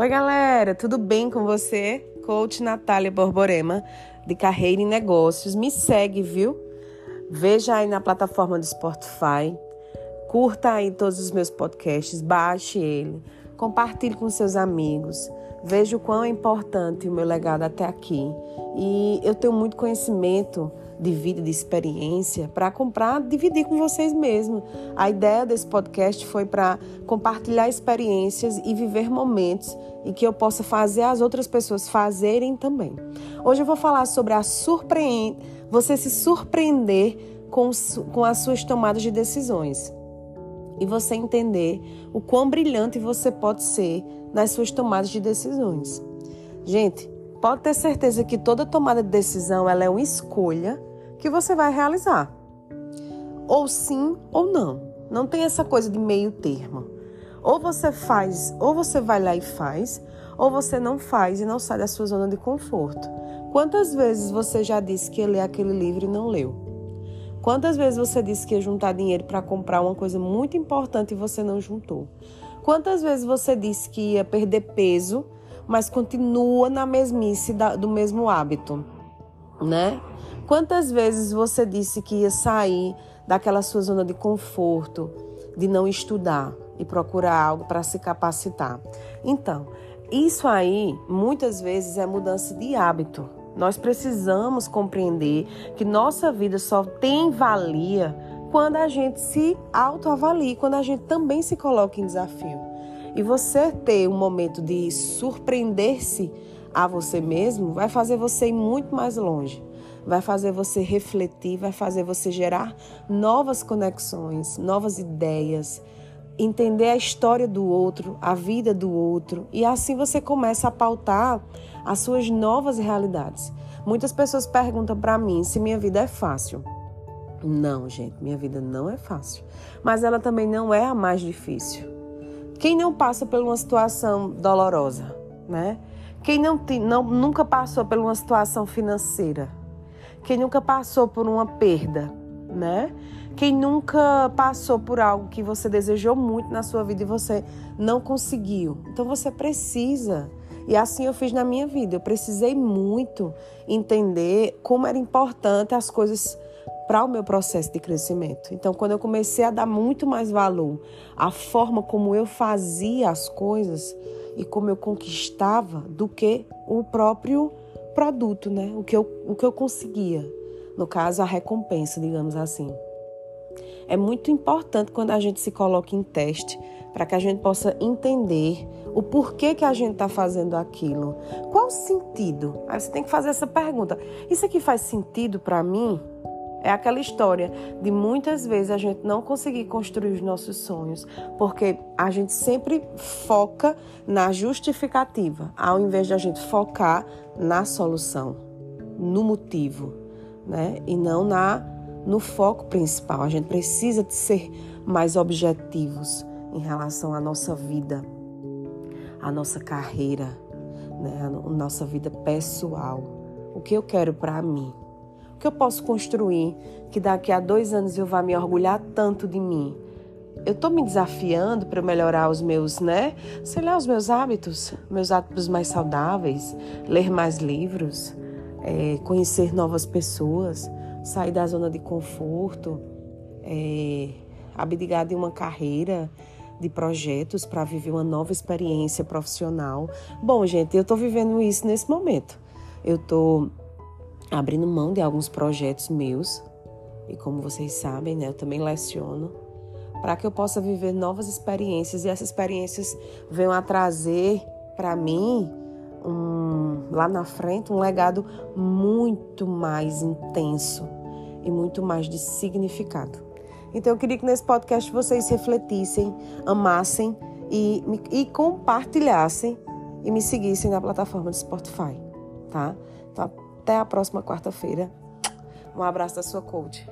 Oi, galera, tudo bem com você? Coach Natália Borborema, de Carreira em Negócios. Me segue, viu? Veja aí na plataforma do Spotify. Curta aí todos os meus podcasts, baixe ele, compartilhe com seus amigos. Veja o quão é importante o meu legado até aqui. E eu tenho muito conhecimento de vida, de experiência, para comprar, dividir com vocês mesmos. A ideia desse podcast foi para compartilhar experiências e viver momentos e que eu possa fazer as outras pessoas fazerem também. Hoje eu vou falar sobre a surpreende, você se surpreender com, com as suas tomadas de decisões e você entender o quão brilhante você pode ser nas suas tomadas de decisões. Gente, pode ter certeza que toda tomada de decisão ela é uma escolha que você vai realizar. Ou sim ou não. Não tem essa coisa de meio termo. Ou você faz, ou você vai lá e faz, ou você não faz e não sai da sua zona de conforto. Quantas vezes você já disse que ia ler aquele livro e não leu? Quantas vezes você disse que ia juntar dinheiro para comprar uma coisa muito importante e você não juntou? Quantas vezes você disse que ia perder peso, mas continua na mesmice do mesmo hábito, né? Quantas vezes você disse que ia sair daquela sua zona de conforto, de não estudar e procurar algo para se capacitar? Então, isso aí muitas vezes é mudança de hábito. Nós precisamos compreender que nossa vida só tem valia quando a gente se autoavalia, quando a gente também se coloca em desafio. E você ter um momento de surpreender-se a você mesmo vai fazer você ir muito mais longe vai fazer você refletir, vai fazer você gerar novas conexões, novas ideias, entender a história do outro, a vida do outro, e assim você começa a pautar as suas novas realidades. Muitas pessoas perguntam para mim se minha vida é fácil. Não, gente, minha vida não é fácil, mas ela também não é a mais difícil. Quem não passa por uma situação dolorosa, né? Quem não, não nunca passou por uma situação financeira, quem nunca passou por uma perda, né? Quem nunca passou por algo que você desejou muito na sua vida e você não conseguiu. Então você precisa. E assim eu fiz na minha vida. Eu precisei muito entender como era importante as coisas para o meu processo de crescimento. Então, quando eu comecei a dar muito mais valor à forma como eu fazia as coisas e como eu conquistava do que o próprio produto, né? O que eu, o que eu conseguia. No caso, a recompensa, digamos assim. É muito importante quando a gente se coloca em teste para que a gente possa entender o porquê que a gente está fazendo aquilo. Qual o sentido? Aí você tem que fazer essa pergunta. Isso aqui faz sentido para mim? É aquela história de muitas vezes a gente não conseguir construir os nossos sonhos, porque a gente sempre foca na justificativa, ao invés de a gente focar na solução, no motivo, né? E não na no foco principal. A gente precisa de ser mais objetivos em relação à nossa vida, à nossa carreira, né? A nossa vida pessoal. O que eu quero para mim? que eu posso construir que daqui a dois anos eu vá me orgulhar tanto de mim? Eu estou me desafiando para melhorar os meus, né? Sei lá, os meus hábitos, meus hábitos mais saudáveis, ler mais livros, é, conhecer novas pessoas, sair da zona de conforto, é, abdicar de uma carreira, de projetos para viver uma nova experiência profissional. Bom, gente, eu estou vivendo isso nesse momento. Eu estou abrindo mão de alguns projetos meus. E como vocês sabem, né, eu também leciono para que eu possa viver novas experiências e essas experiências venham a trazer para mim um, lá na frente um legado muito mais intenso e muito mais de significado. Então eu queria que nesse podcast vocês refletissem, amassem e, e compartilhassem e me seguissem na plataforma do Spotify, tá? Então, até a próxima quarta-feira. Um abraço da sua coach.